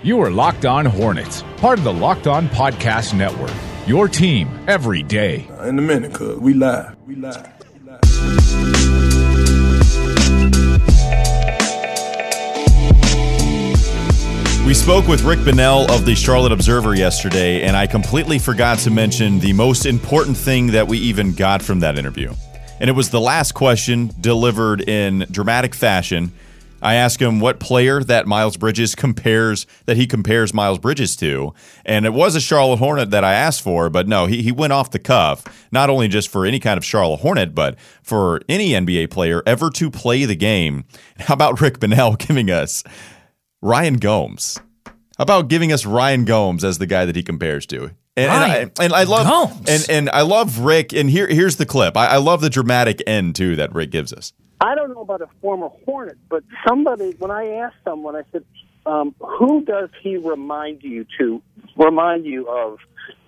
You are Locked On Hornets, part of the Locked On Podcast Network. Your team every day. In a minute, cuz we live. We live. We live. We spoke with Rick Bonnell of the Charlotte Observer yesterday, and I completely forgot to mention the most important thing that we even got from that interview. And it was the last question delivered in dramatic fashion. I asked him what player that Miles Bridges compares that he compares Miles Bridges to, and it was a Charlotte Hornet that I asked for, but no, he, he went off the cuff, not only just for any kind of Charlotte Hornet, but for any NBA player ever to play the game. How about Rick Bonnell giving us Ryan Gomes. How about giving us Ryan Gomes as the guy that he compares to? And, and I, and I love Gomes. and and I love Rick. And here here's the clip. I, I love the dramatic end too that Rick gives us. I don't know about a former Hornet, but somebody, when I asked someone, I said, um, who does he remind you to, remind you of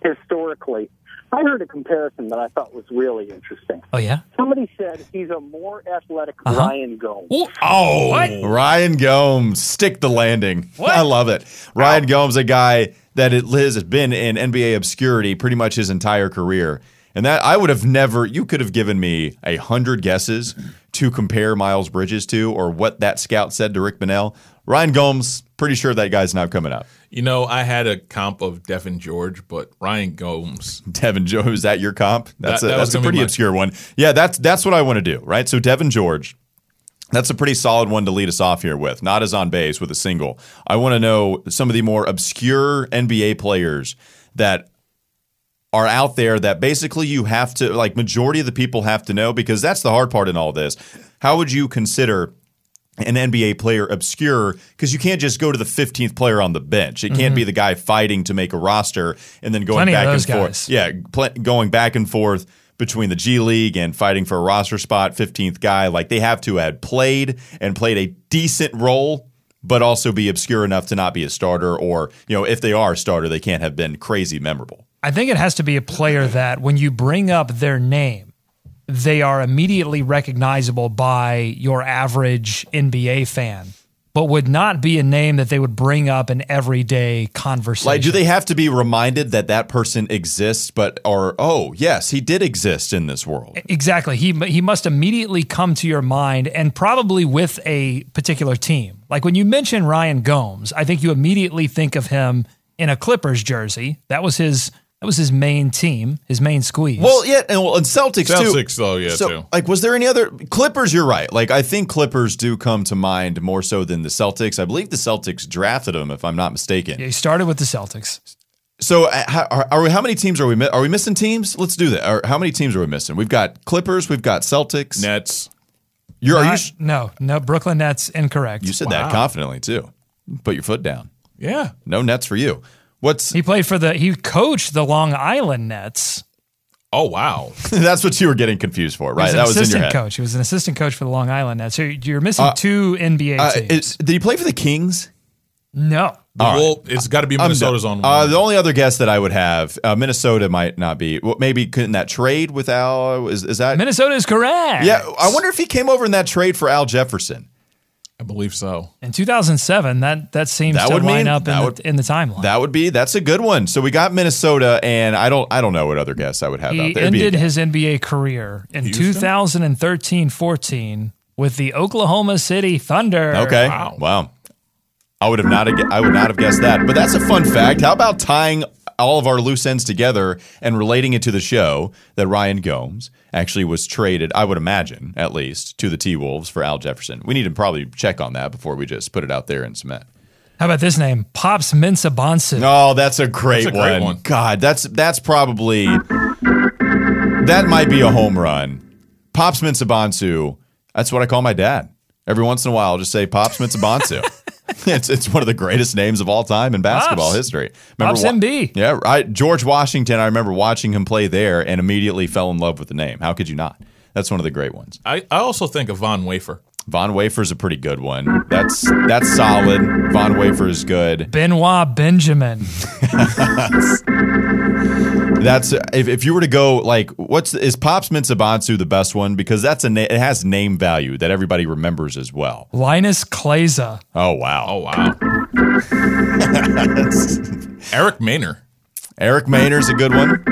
historically? I heard a comparison that I thought was really interesting. Oh yeah. Somebody said he's a more athletic Uh-huh. Ryan Gomes. Oh, what? Ryan Gomes, stick the landing. What? I love it. Ryan Gomes, a guy that it, Liz has been in NBA obscurity pretty much his entire career. And that I would have never, you could have given me a hundred guesses to compare Miles Bridges to or what that scout said to Rick Bonnell. Ryan Gomes, pretty sure that guy's not coming up. You know, I had a comp of Devean George, but Ryan Gomes. Devean George, is that your comp? That's That- a, that that's a pretty obscure one. Yeah, that's that's what I want to do, right? So Devean George, that's a pretty solid one to lead us off here with. Not as on base with a single. I want to know some of the more obscure NBA players that are out there that basically you have to like majority of the people have to know because that's the hard part in all this. How would you consider an NBA player obscure because you can't just go to the 15th player on the bench. It can't be the guy fighting to make a roster and then going Mm-hmm. Plenty back and forth. guys. Yeah, pl- going back and forth between the G League and fighting for a roster spot, 15th guy. Like they have to have played and played a decent role, but also be obscure enough to not be a starter. Or, you know, if they are a starter, they can't have been crazy memorable. I think it has to be a player that when you bring up their name, they are immediately recognizable by your average NBA fan, but would not be a name that they would bring up in everyday conversation. Like, do they have to be reminded that that person exists, but, or, oh, yes, he did exist in this world? Exactly. He he must immediately come to your mind and probably with a particular team. Like when you mention Ryan Gomes, I think you immediately think of him in a Clippers jersey. That was his that was his main team, his main squeeze. Well, yeah, and, well, and Celtics, too. Celtics, though, yeah, so, too. Like, was there any other Clippers? You're right. Like, I think Clippers do come to mind more so than the Celtics. I believe the Celtics drafted him, if I'm not mistaken. Yeah, he started with the Celtics. So, uh, how, are, are we? How many teams are we? Are we missing teams? Let's do that. Or how many teams are we missing? We've got Clippers. We've got Celtics. Nets. You're, are you? Not- sh- no, no, Brooklyn Nets incorrect. You said that confidently too. Put your foot down. Yeah. No nets for you. What's he played for the he coached the Long Island Nets. Oh, wow. that's what you were getting confused for, He right? was an That was in your assistant head. coach. He was an assistant coach for the Long Island Nets. So you're missing two NBA Uh, teams. is- did he play for the Kings? no. The All right. Wolf, it's got to be Minnesota's done. on Uh, the only other guess that I would have, uh, Minnesota might not be. Well, maybe couldn't that trade with Al? Is, is that? Minnesota is correct. yeah, I wonder if he came over in that trade for Al Jefferson. I believe so. In 2007, that that seems That to would line mean- up in that the, in the timeline. That would be that's a good one. So we got Minnesota, and I don't I don't know what other guess I would have he out there. It'd be a ended his NBA career in Houston? 2013-14 with the Oklahoma City Thunder. Okay, Wow. wow. I would have not I would not have guessed that. But that's a fun fact. How about tying all of our loose ends together and relating it to the show that Ryan Gomes actually was traded, I would imagine, at least, to the T Wolves for Al Jefferson. We need to probably check on that before we just put it out there in cement. How about this name? Pops Mensah Oh, that's a great, That's a great one. one. God, that's that's probably that might be a home run. Pops Mensah-Bonsu. That's what I call my dad. Every once in a while, I'll just say Pops Mensah-Bonsu. it's it's one of the greatest names of all time in basketball Pops. history. Pops MB. Yeah, right. George Washington. I remember watching him play there and immediately fell in love with the name. How could you not? That's one of the great ones. I, I also think of Von Wafer. Von Wafer's a pretty good one. That's that's solid. Von Wafer is good. Benoit Benjamin. That's if, if you were to go like what's is Pops Mensah-Bonsu the best one because that's a na- it has name value that everybody remembers as well. Linas Kleiza. Oh wow. Oh, wow. Eric Maynor. Eric Maynor's a good one.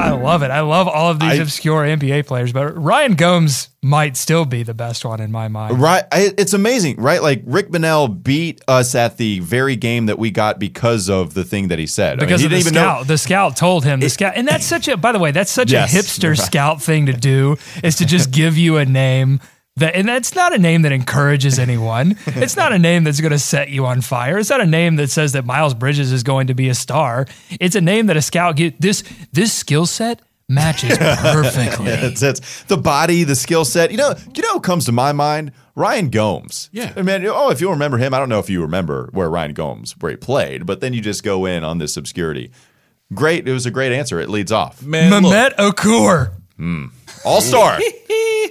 I love it. I love all of these I- obscure NBA players, but Ryan Gomes might still be the best one in my mind. Right, it's amazing, right? Like Rick Bonnell beat us at the very game that we got because of the thing that he said. I mean, Because he of the didn't even scout, know. the scout told him the scout, and that's such a. By the way, that's such Yes, a hipster right. scout thing to do is to just give you a name that, and that's not a name that encourages anyone. it's not a name that's going to set you on fire. It's not a name that says that Miles Bridges is going to be a star. It's a name that a scout get this this skill set matches perfectly. It's, it's the body, the skill set. You know, you know, who comes to my mind. Ryan Gomes. Yeah. I mean, oh, if you remember him, I don't know if you remember where Ryan Gomes where he played, but then you just go in on this obscurity. Great, it was a great answer. It leads off. Man, look, Mehmet Okur, hmm. All star,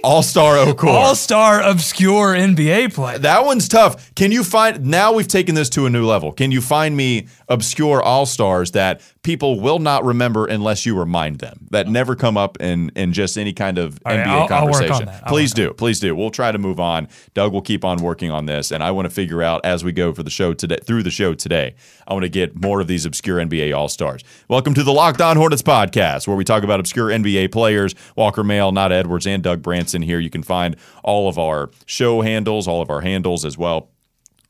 all star Okur. all star obscure NBA player. That one's tough. Can you find now we've taken this to a new level. Can you find me obscure all-stars that people will not remember unless you remind them? That never come up in in just any kind of All right, NBA I'll- I'll work on conversation. that. I'll Please do. Please do. We'll try to move on. Doug will keep on working on this and I want to figure out as we go for the show today through the show today. I want to get more of these obscure NBA all-stars. Welcome to the Locked On Hornets podcast where we talk about obscure NBA players. Walker Mail, not Edwards and Doug Branson here. You can find all of our show handles, all of our handles as well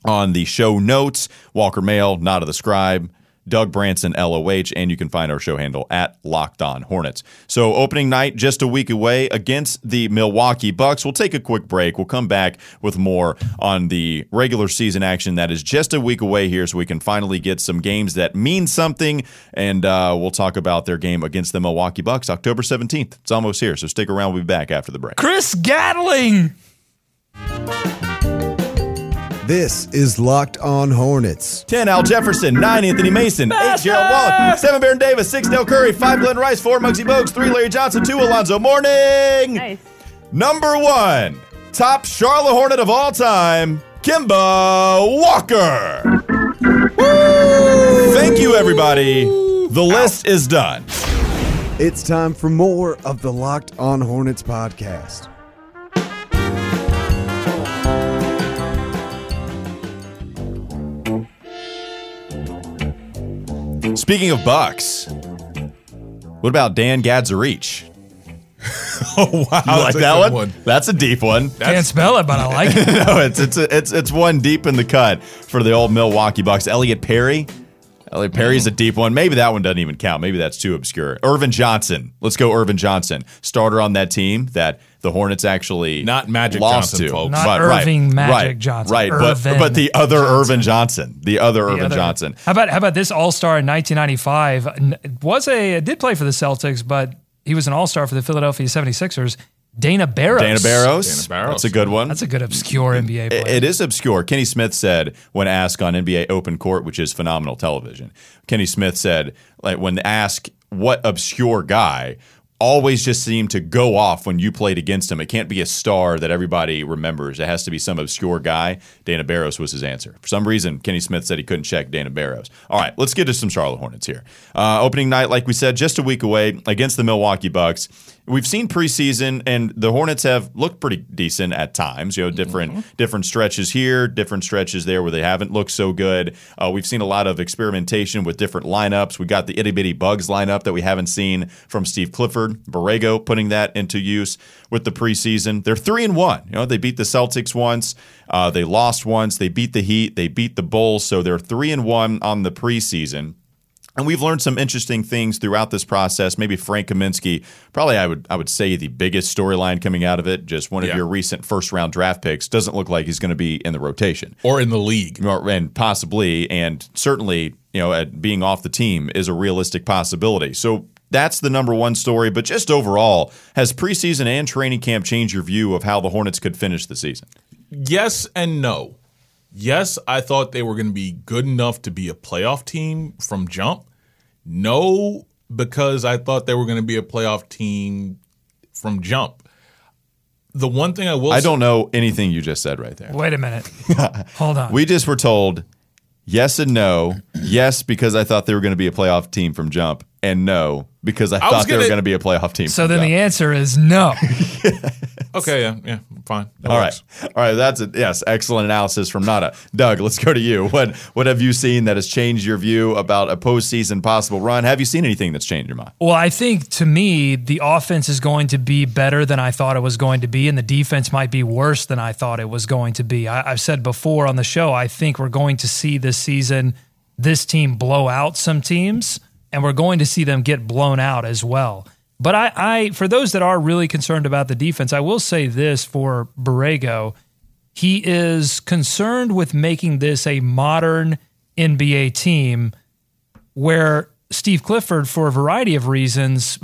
on the show notes. Walker Mail, not of the scribe. Doug Branson, LOH, and you can find our show handle at Locked On Hornets. So, opening night just a week away against the Milwaukee Bucks. We'll take a quick break. We'll come back with more on the regular season action that is just a week away here, so we can finally get some games that mean something. And uh, we'll talk about their game against the Milwaukee Bucks October 17th. It's almost here, so stick around. We'll be back after the break. Chris Gatling. This is Locked On Hornets. 10 Al Jefferson, 9 Anthony Mason, 8 Gerald Wallace, 7 Baron Davis, 6 Dell Curry, 5 Glen Rice, 4 Muggsy Bogues, 3 Larry Johnson, 2 Alonzo Mourning. Nice. Number 1, top Charlotte Hornet of all time, Kemba Walker. Woo! Thank you, everybody. The list is done. It's time for more of the Locked On Hornets podcast. Speaking of Bucks, what about Dan Gadzuric? oh wow, You like that good one? That's a deep one. Can't spell it, but I like it. no, it's it's it's it's one deep in the cut for the old Milwaukee Bucks. Elliot Perry. Elliot Perry's a mm-hmm. deep one. Maybe that one doesn't even count. Maybe that's too obscure. Ervin Johnson. Let's go, Ervin Johnson. Starter on that team that the Hornets actually Not Magic lost Johnson, to. folks. Not But- right, Irving Magic right, Johnson. Right, but Irvin but the other Ervin Johnson, the other The Irvin other- Johnson. How about how about this All Star in 1995? N- Was a did play for the Celtics, but he was an All Star for the Philadelphia 76ers. Dana Barros. Dana Barros. Dana Barros. That's a good one. That's a good obscure NBA player. It- it is obscure. Kenny Smith said when asked on NBA Open Court, which is phenomenal television. Kenny Smith said, like when asked what obscure guy always just seemed to go off when you played against him. It can't be a star that everybody remembers. It has to be some obscure guy. Dana Barros was his answer. For some reason, Kenny Smith said he couldn't check Dana Barros. All right, let's get to some Charlotte Hornets here. Uh, opening night, like we said, just a week away against the Milwaukee Bucks. We've seen preseason, and the Hornets have looked pretty decent at times. You know, different different stretches here, different stretches there where they haven't looked so good. Uh, we've seen a lot of experimentation with different lineups. We got the itty bitty bugs lineup that we haven't seen from Steve Clifford, Borrego putting that into use with the preseason. They're three and one. You know, they beat the Celtics once, uh, they lost once, they beat the Heat, they beat the Bulls, so they're three and one on the preseason. And we've learned some interesting things throughout this process. Maybe Frank Kaminsky, probably I would I would say the biggest storyline coming out of it. Just one of Yeah. your recent first round draft picks doesn't look like he's going to be in the rotation, or in the league. And possibly and certainly you know at being off the team is a realistic possibility. So that's the number one story. But just overall, has preseason and training camp changed your view of how the Hornets could finish the season? Yes and no. Yes, I thought they were going to be good enough to be a playoff team from jump. No, because I thought they were going to be a playoff team from jump. The one thing I will I don't know anything you just said right there. Wait a minute. Hold on. We just were told yes and no. Yes, because I thought they were going to be a playoff team from jump, and no, because I, was thought they were gonna- be a playoff team. so from then jump. the answer is no. Okay, yeah, yeah, fine. That All works. right, all right. That's it. Yes, excellent analysis from Nada. Doug, let's go to you. What what have you seen that has changed your view about a postseason possible run? Have you seen anything that's changed your mind? Well, I think to me, the offense is going to be better than I thought it was going to be, and the defense might be worse than I thought it was going to be. I, I've said before on the show, I think we're going to see this season this team blow out some teams, and we're going to see them get blown out as well. But I, I for those that are really concerned about the defense, I will say this for Borrego. He is concerned with making this a modern NBA team where Steve Clifford, for a variety of reasons,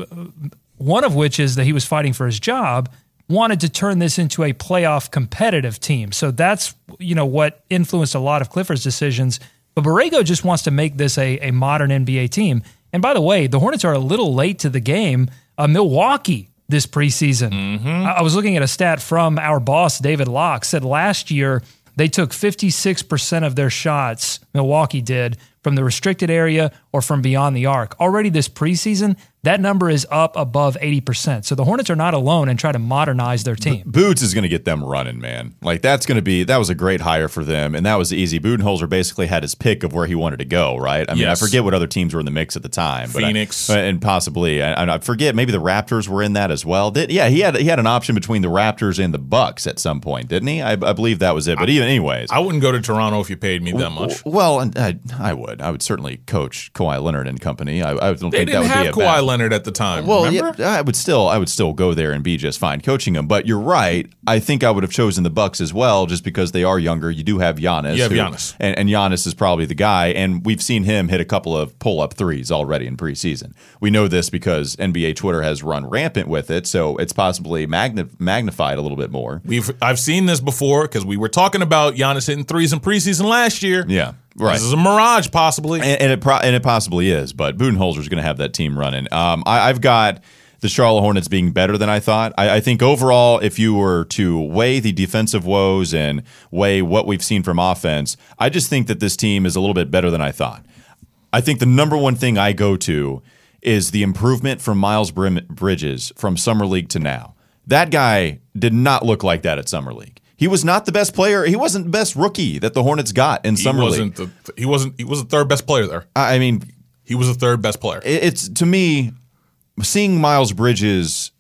one of which is that he was fighting for his job, wanted to turn this into a playoff competitive team. So that's you know what influenced a lot of Clifford's decisions. But Borrego just wants to make this a, a modern NBA team. And by the way, the Hornets are a little late to the game. Uh, Milwaukee this preseason. I, I was looking at a stat from our boss David Locke said last year they took 56% of their shots, Milwaukee did, from the restricted area or from beyond the arc. Already this preseason, that number is up above 80%. So the Hornets are not alone and try to modernize their team. Boots is going to get them running, man. Like that's going to be that was a great hire for them, and that was easy. Budenholzer basically had his pick of where he wanted to go, right? I mean, Yes. I forget what other teams were in the mix at the time, but I- Phoenix. and possibly, I, I forget maybe the Raptors were in that as well. Did, yeah, he had he had an option between the Raptors and the Bucks at some point, didn't he? I, I believe that was it. But even anyways, I wouldn't go to Toronto if you paid me that much. Well, I, I would. I would certainly coach Kawhi Leonard and company. I, I don't They think that didn't would have be a Kawhi bad. Leonard at the time. Well, remember? yeah, I would still, I would still go there and be just fine coaching him. But you're right. I think I would have chosen the Bucks as well, just because they are younger. You do have Giannis. You have who- Giannis. and, and Giannis is probably the guy. And we've seen him hit a couple of pull up threes already in preseason. We know this because NBA Twitter has run rampant with it, so it's possibly magni- magnified a little bit more. We've I've seen this before because we were talking about Giannis hitting threes in preseason last year. Yeah, right. This is a mirage, possibly. and, and it pro- and it possibly is, but Budenholzer's going to have that team running. Um, I, I've got the Charlotte Hornets being better than I thought. I, I think overall, if you were to weigh the defensive woes and weigh what we've seen from offense, I just think that this team is a little bit better than I thought. I think the number one thing I go to is the improvement from Miles Brim- Bridges from Summer League to now. That guy did not look like that at Summer League. He was not the best player. He wasn't the best rookie that the Hornets got in he Summer wasn't League. the he wasn't he was the third best player there. I mean, He was the third best player. it's to me seeing Miles Bridges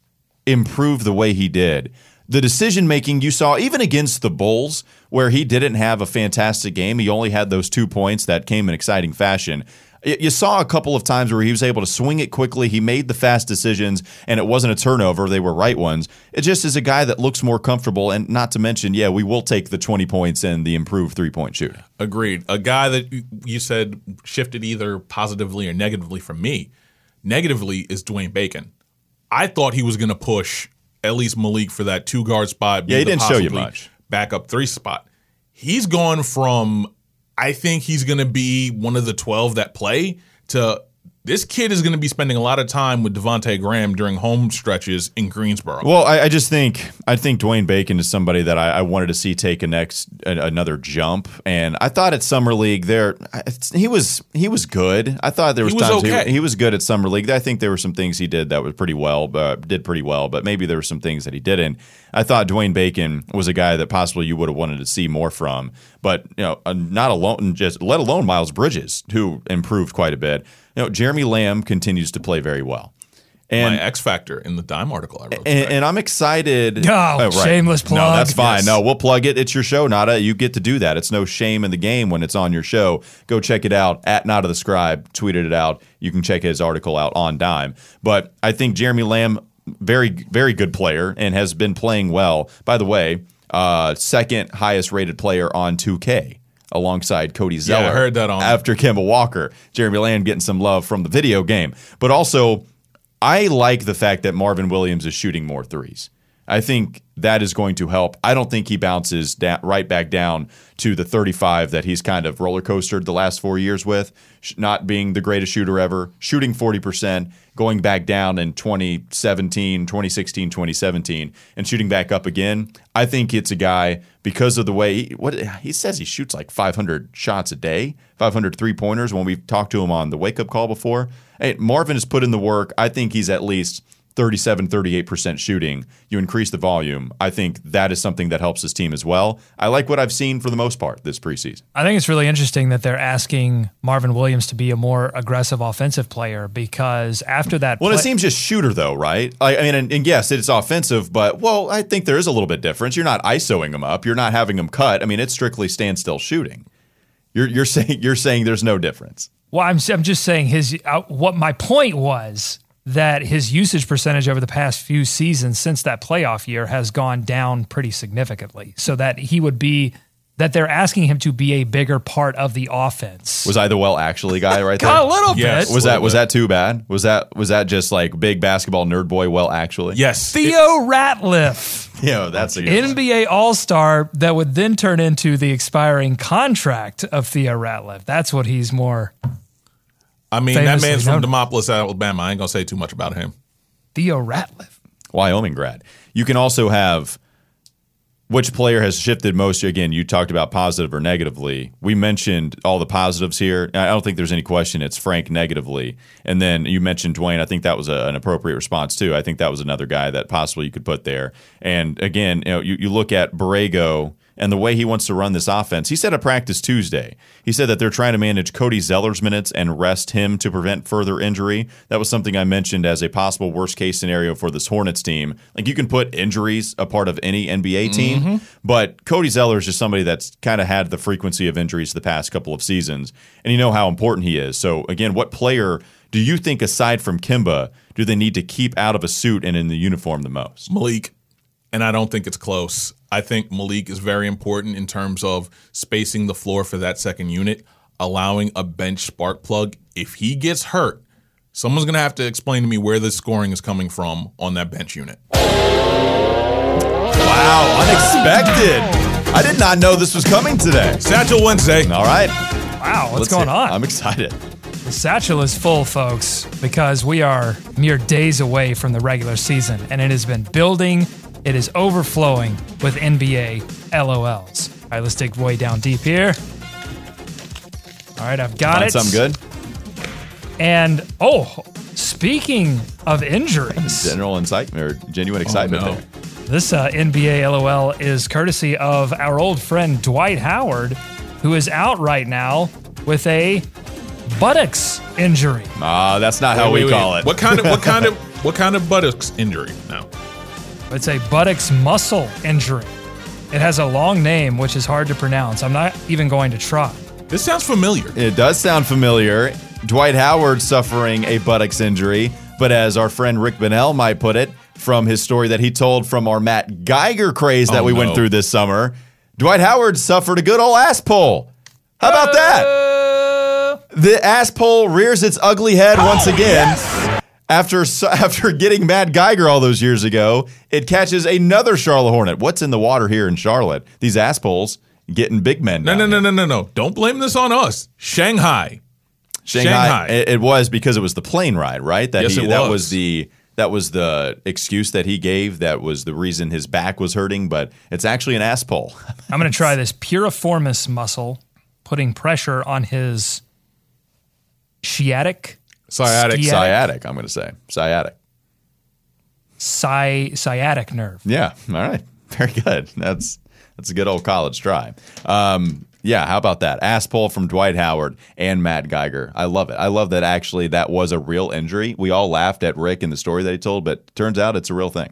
improve the way he did. The decision making you saw even against the Bulls where he didn't have a fantastic game, he only had those 2 points that came in exciting fashion. You saw a couple of times where he was able to swing it quickly. He made the fast decisions, and it wasn't a turnover. They were right ones. It just is a guy that looks more comfortable. And not to mention, yeah, we will take the 20 points and the improved three point shooting. Agreed. A guy that you- said shifted either positively or negatively from me. Negatively is Dwayne Bacon. I thought he was going to push at least Malik for that two guard spot. Yeah, he didn't show you much. Backup three spot. He's gone from I think he's going to be one of the twelve that play to this kid is going to be spending a lot of time with Devonte Graham during home stretches in Greensboro. Well, I, I just think I think Dwayne Bacon is somebody that I, I wanted to see take a next a, another jump, and I thought at summer league there he was he was good. I thought there was, He was times okay. he, he was good at summer league. I think there were some things he did that was pretty well, but did pretty well, but maybe there were some things that he didn't. I thought Dwayne Bacon was a guy that possibly you would have wanted to see more from, but you know, uh, not alone, just let alone Miles Bridges, who improved quite a bit. You know, Jeremy Lamb continues to play very well. And My X Factor in the Dime article I wrote. and, and I'm excited. Oh, shameless plug. No, that's fine. Yes. No, we'll plug it. It's your show, Nada. You get to do that. It's no shame in the game when it's on your show. Go check it out at Nada the Scribe. Tweeted it out. You can check his article out on Dime. But I think Jeremy Lamb, very very good player, and has been playing well. By the way, uh, second highest rated player on 2K. Alongside Cody Zeller, Yeah, I heard that on- after Kemba Walker, Jeremy Lamb getting some love from the video game, but also I like the fact that Marvin Williams is shooting more threes. I think that is going to help. I don't think he bounces da- right back down to the 35 that he's kind of roller coastered the last four years with, not being the greatest shooter ever, shooting 40%, going back down in 2017, 2016, 2017, and shooting back up again. I think it's a guy because of the way he, what he says he shoots like 500 shots a day, 500 three pointers. When we've talked to him on the wake up call before, hey, Marvin has put in the work. I think he's at least 37, 38% shooting, you increase the volume. I think that is something that helps his team as well. I like what I've seen for the most part this preseason. I think it's really interesting that they're asking Marvin Williams to be a more aggressive offensive player because after that, Well, play- it seems just shooter though, right? I, I mean, and, and yes, it's offensive, but well, I think there is a little bit difference. You're not ISOing them up. You're not having them cut. I mean, it's strictly standstill shooting. You're you're saying you're saying there's no difference. Well, I'm I'm just saying his uh, what my point was that his usage percentage over the past few seasons since that playoff year has gone down pretty significantly. So that he would be that they're asking him to be a bigger part of the offense. Was I the well actually guy right there? A little Yes. bit. Was that little was that too bad? Was that was that just like big basketball nerd boy? Well, actually, Yes. Theo Ratliff, Yeah, that's a good one. NBA All Star, that would then turn into the expiring contract of Theo Ratliff. That's what he's more. I mean, that Famously man's from known. Demopolis, Alabama. I ain't going to say too much about him. Theo Ratliff. Wyoming grad. You can also have which player has shifted most. Again, you talked about positive or negatively. We mentioned all the positives here. I don't think there's any question it's Frank negatively. And then you mentioned Dwayne. I think that was a, an appropriate response too. I think that was another guy that possibly you could put there. And again, you know, you, you look at Borrego and the way he wants to run this offense. He said at practice Tuesday, he said that they're trying to manage Cody Zeller's minutes and rest him to prevent further injury. That was something I mentioned as a possible worst case scenario for this Hornets team. Like you can put injuries a part of any NBA team, mm-hmm. but Cody Zeller is just somebody that's kind of had the frequency of injuries the past couple of seasons, and you know how important he is. So again, what player do you think aside from Kemba do they need to keep out of a suit and in the uniform the most? Malik, and I don't think it's close. I think Malik is very important in terms of spacing the floor for that second unit, allowing a bench spark plug. If he gets hurt, someone's going to have to explain to me where the scoring is coming from on that bench unit. Wow, unexpected. I did not know this was coming today. Satchel Wednesday. All right. Wow, what's Let's going hear- on? I'm excited. The satchel is full, folks, because we are mere days away from the regular season, and it has been building. It is overflowing with NBA LOLs. All right, let's dig way down deep here. All right, I've got Find it. something good? And oh, speaking of injuries, General excitement or genuine excitement no. this uh, NBA LOL is courtesy of our old friend Dwight Howard, who is out right now with a buttocks injury. Ah, that's not how Wait, we wait, call it. What kind of what kind of what kind of buttocks injury? No. It's a buttocks muscle injury. It has a long name, which is hard to pronounce. I'm not even going to try. This sounds familiar. It does sound familiar. Dwight Howard suffering a buttocks injury, but as our friend Rick Bonnell might put it, from his story that he told from our Matt Geiger craze that Oh, we went through this summer, Dwight Howard suffered a good old ass pull. How about that? Uh, The ass pole rears its ugly head once again. After after getting Matt Geiger all those years ago, it catches another Charlotte Hornet. What's in the water here in Charlotte? These assholes getting big men. No, no, no, no, no, no. Don't blame this on us. Shanghai. Shanghai. Shanghai. It, it was because it was the plane ride, right? That Yes, he, it that was. was the that was the excuse that he gave. That was the reason his back was hurting, but it's actually an ass pole. I'm going to try this piriformis muscle, putting pressure on his sciatic, Sciatic. Sciatic. Sciatic, I'm going to say sciatic. sci, sciatic nerve. Yeah. All right. Very good. That's that's a good old college try. Um, yeah. How about that ass pull from Dwight Howard and Matt Geiger? I love it. I love that actually that was a real injury. We all laughed at Rick and the story that he told, but turns out it's a real thing.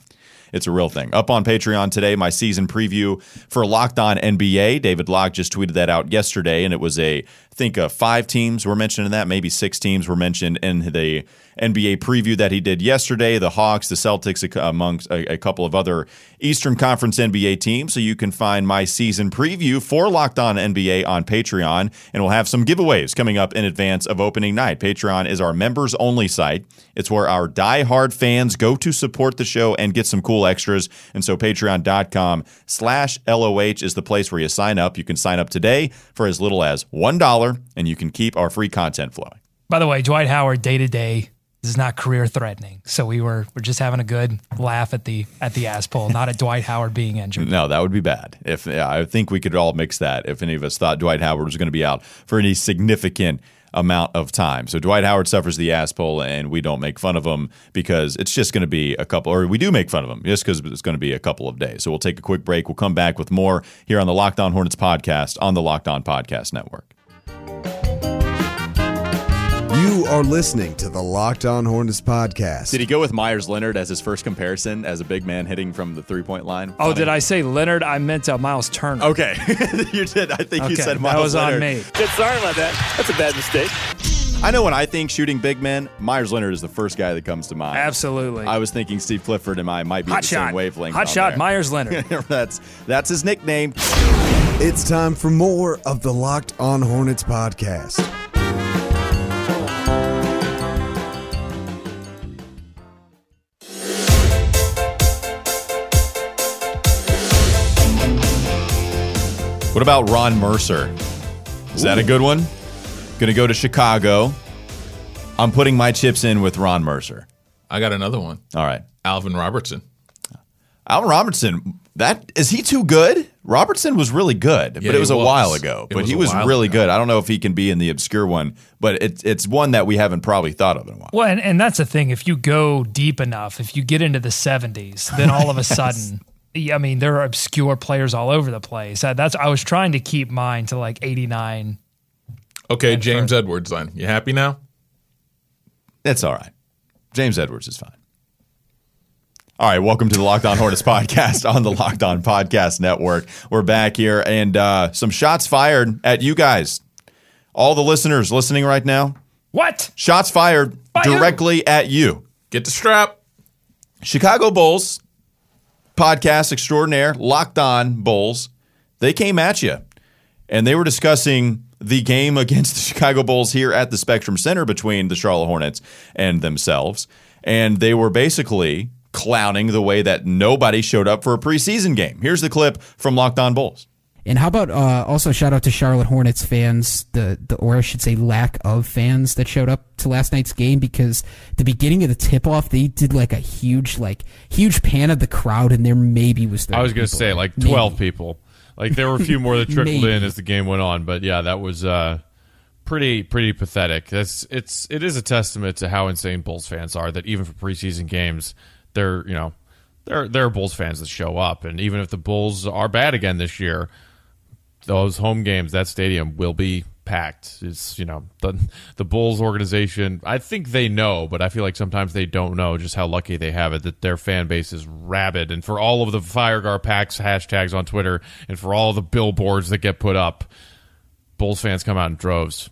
It's a real thing. Up on Patreon today, my season preview for Locked On NBA. David Locke just tweeted that out yesterday, and it was a, I think, uh, five teams were mentioned in that. Maybe six teams were mentioned in the NBA preview that he did yesterday. The Hawks, the Celtics, amongst a, a couple of other Eastern Conference NBA teams. So you can find my season preview for Locked On NBA on Patreon, and we'll have some giveaways coming up in advance of opening night. Patreon is our members only site. It's where our die-hard fans go to support the show and get some cool extras. And so patreon.com slash LOH is the place where you sign up. You can sign up today for as little as $1, and you can keep our free content flowing. By the way, Dwight Howard day to day this is not career threatening. So we were we're just having a good laugh at the at the ass pull, not at Dwight Howard being injured. No, that would be bad. If yeah, I think we could all mix that. If any of us thought Dwight Howard was going to be out for any significant amount of time. So Dwight Howard suffers the ass pull, and we don't make fun of him because it's just going to be a couple, or we do make fun of him just because it's going to be a couple of days. So we'll take a quick break. We'll come back with more here on the Locked On Hornets podcast on the Locked On Podcast Network. You are listening to the Locked On Hornets podcast. Did he go with Meyers Leonard as his first comparison as a big man hitting from the three point line? Oh, did I say Leonard? I meant uh, Myles Turner. Okay, you did. I think you Okay, said Myles that was Leonard. on me. Good, sorry about that. That's a bad mistake. I know when I think shooting big men, Meyers Leonard is the first guy that comes to mind. Absolutely. I was thinking Steve Clifford and I might be Hot the same shot. wavelength. Hot shot. there. Meyers Leonard. that's that's his nickname. It's time for more of the Locked On Hornets podcast. What about Ron Mercer? Is that a good one? Going to go to Chicago. I'm putting my chips in with Ron Mercer. I got another one. All right. Alvin Robertson. Alvin Robertson, that is he too good? Robertson was really good, Yeah, but it was he a while ago. It but was he was really ago. good. I don't know if he can be in the obscure one, but it's it's one that we haven't probably thought of in a while. Well, and, and that's the thing. If you go deep enough, if you get into the 70s, then all of a sudden, I mean, there are obscure players all over the place. Uh, That's I was trying to keep mine to like 89. Okay, James Edwards. Then you happy now? It's all right. James Edwards is fine. All right, welcome to the Locked On Hornets podcast on the Locked On Podcast Network. We're back here, and uh, some shots fired at you guys, all the listeners listening right now. What? Shots fired By who? directly at you. Get the strap. Chicago Bulls podcast extraordinaire, Locked On Bulls, they came at you and they were discussing the game against the Chicago Bulls here at the Spectrum Center between the Charlotte Hornets and themselves. And they were basically clowning the way that nobody showed up for a preseason game. Here's the clip from Locked On Bulls. And how about uh, also shout out to Charlotte Hornets fans, the, the or I should say lack of fans that showed up to last night's game because the beginning of the tip off they did like a huge like huge pan of the crowd and there maybe was I was going to people say there. like Maybe. 12 people. Like there were a few more that trickled in as the game went on, but yeah, that was uh, pretty pretty pathetic. That's it's it is a testament to how insane Bulls fans are that even for preseason games, they're you know there there are Bulls fans that show up, and even if the Bulls are bad again this year, those home games, that stadium will be packed. It's you know the the Bulls organization. I think they know, but I feel like sometimes they don't know just how lucky they have it that their fan base is rabid. And for all of the FireGarPax hashtags on Twitter, and for all the billboards that get put up, Bulls fans come out in droves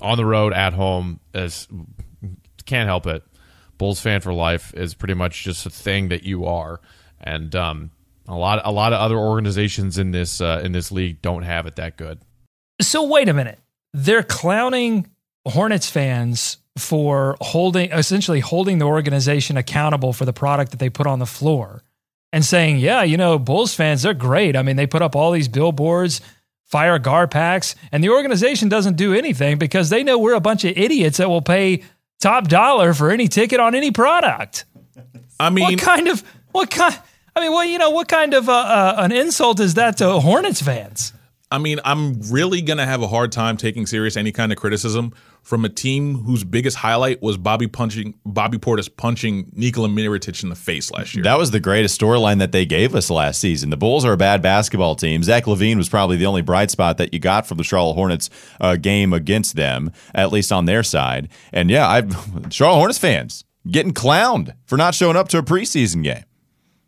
on the road, at home. As can't help it. Bulls fan for life is pretty much just a thing that you are, and um, a lot a lot of other organizations in this uh, in this league don't have it that good. So wait a minute. They're clowning Hornets fans for holding essentially holding the organization accountable for the product that they put on the floor and saying, "Yeah, you know, Bulls fans, they're great. I mean, they put up all these billboards, fire gar packs, and the organization doesn't do anything because they know we're a bunch of idiots that will pay top dollar for any ticket on any product." I mean, what kind of what kind I mean, well, you know, what kind of uh, uh, an insult is that to Hornets fans? I mean, I'm really gonna have a hard time taking serious any kind of criticism from a team whose biggest highlight was Bobby punching Bobby Portis punching Nikola Mirotic in the face last year. That was the greatest storyline that they gave us last season. The Bulls are a bad basketball team. Zach LaVine was probably the only bright spot that you got from the Charlotte Hornets uh, game against them, at least on their side. And yeah, I Charlotte Hornets fans getting clowned for not showing up to a preseason game.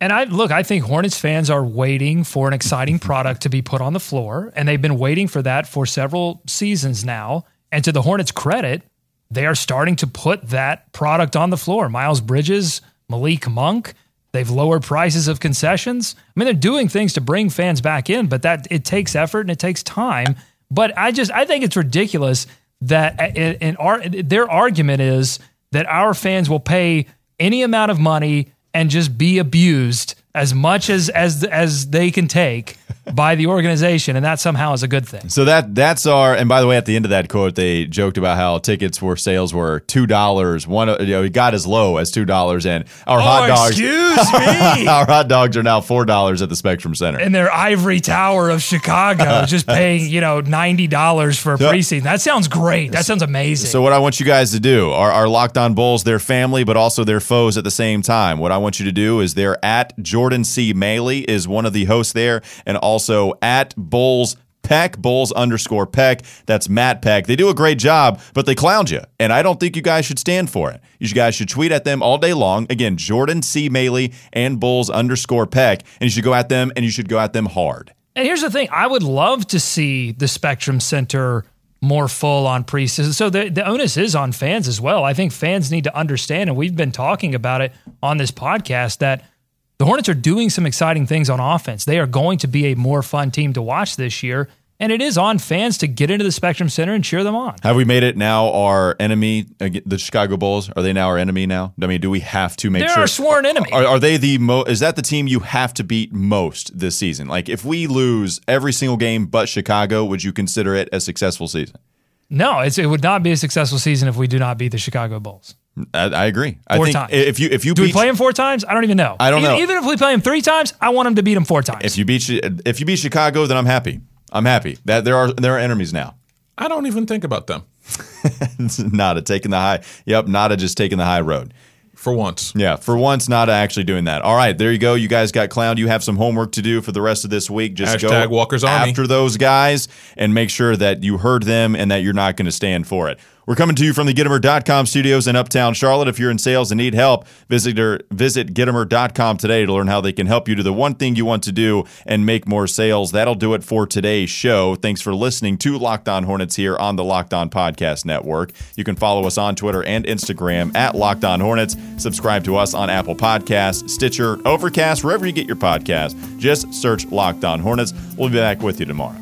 And I look, I think Hornets fans are waiting for an exciting product to be put on the floor, and they've been waiting for that for several seasons now. And to the Hornets' credit, they are starting to put that product on the floor. Miles Bridges, Malik Monk, they've lowered prices of concessions. I mean, they're doing things to bring fans back in, but that it takes effort and it takes time. But I just I think it's ridiculous that uh, in, our their argument is that our fans will pay any amount of money and just be abused as much as as as they can take by the organization, and that somehow is a good thing. So that that's our. And by the way, at the end of that quote, they joked about how tickets for sales were two dollars. One, you know, it got as low as two dollars, and our oh, hot dogs. Excuse me. our hot dogs are now four dollars at the Spectrum Center. in their ivory tower of Chicago, just paying you know ninety dollars for a So- preseason. That sounds great. That sounds amazing. So what I want you guys to do are our locked on bulls, their family, but also their foes at the same time. What I want you to do is they're at Jordan C. Maley is one of the hosts there, and also at Bulls Peck, Bulls underscore Peck. That's Matt Peck. They do a great job, but they clowned you. And I don't think you guys should stand for it. You guys should tweet at them all day long. Again, Jordan C. Maley and Bulls underscore Peck. And you should go at them and you should go at them hard. And here's the thing: I would love to see the Spectrum Center more full on preseason. So the the onus is on fans as well. I think fans need to understand, and we've been talking about it on this podcast that the Hornets are doing some exciting things on offense. They are going to be a more fun team to watch this year, and it is on fans to get into the Spectrum Center and cheer them on. Have we made it now our enemy, the Chicago Bulls? Are they now our enemy now? I mean, do we have to make They're sure? our sworn enemy. Are, are they the mo? Is that the team you have to beat most this season? Like, if we lose every single game but Chicago, would you consider it a successful season? No, it's, it would not be a successful season if we do not beat the Chicago Bulls. I, I agree. I Four think times. if you if you Do beat we play him four times? I don't even know. I don't even, know. Even if we play him three times, I want him to beat him four times. if you beat Chi- if you beat Chicago, then I'm happy. I'm happy that there are there are enemies now. I don't even think about them Nada taking the high. Yep, Nada just taking the high road. for once. Yeah, for once, not actually doing that. All right, there you go. You guys got clowned. You have some homework to do for the rest of this week. Just Hashtag go Walker's Army. after those guys and make sure that you heard them and that you're not going to stand for it. We're coming to you from the Gittimer.com studios in Uptown Charlotte. If you're in sales and need help, visit, their- visit Gittimer.com today to learn how they can help you do the one thing you want to do and make more sales. That'll do it for today's show. Thanks for listening to Locked On Hornets here on the Locked On Podcast Network. You can follow us on Twitter and Instagram at Locked On Hornets. Subscribe to us on Apple Podcasts, Stitcher, Overcast, wherever you get your podcasts. Just search Locked On Hornets. We'll be back with you tomorrow.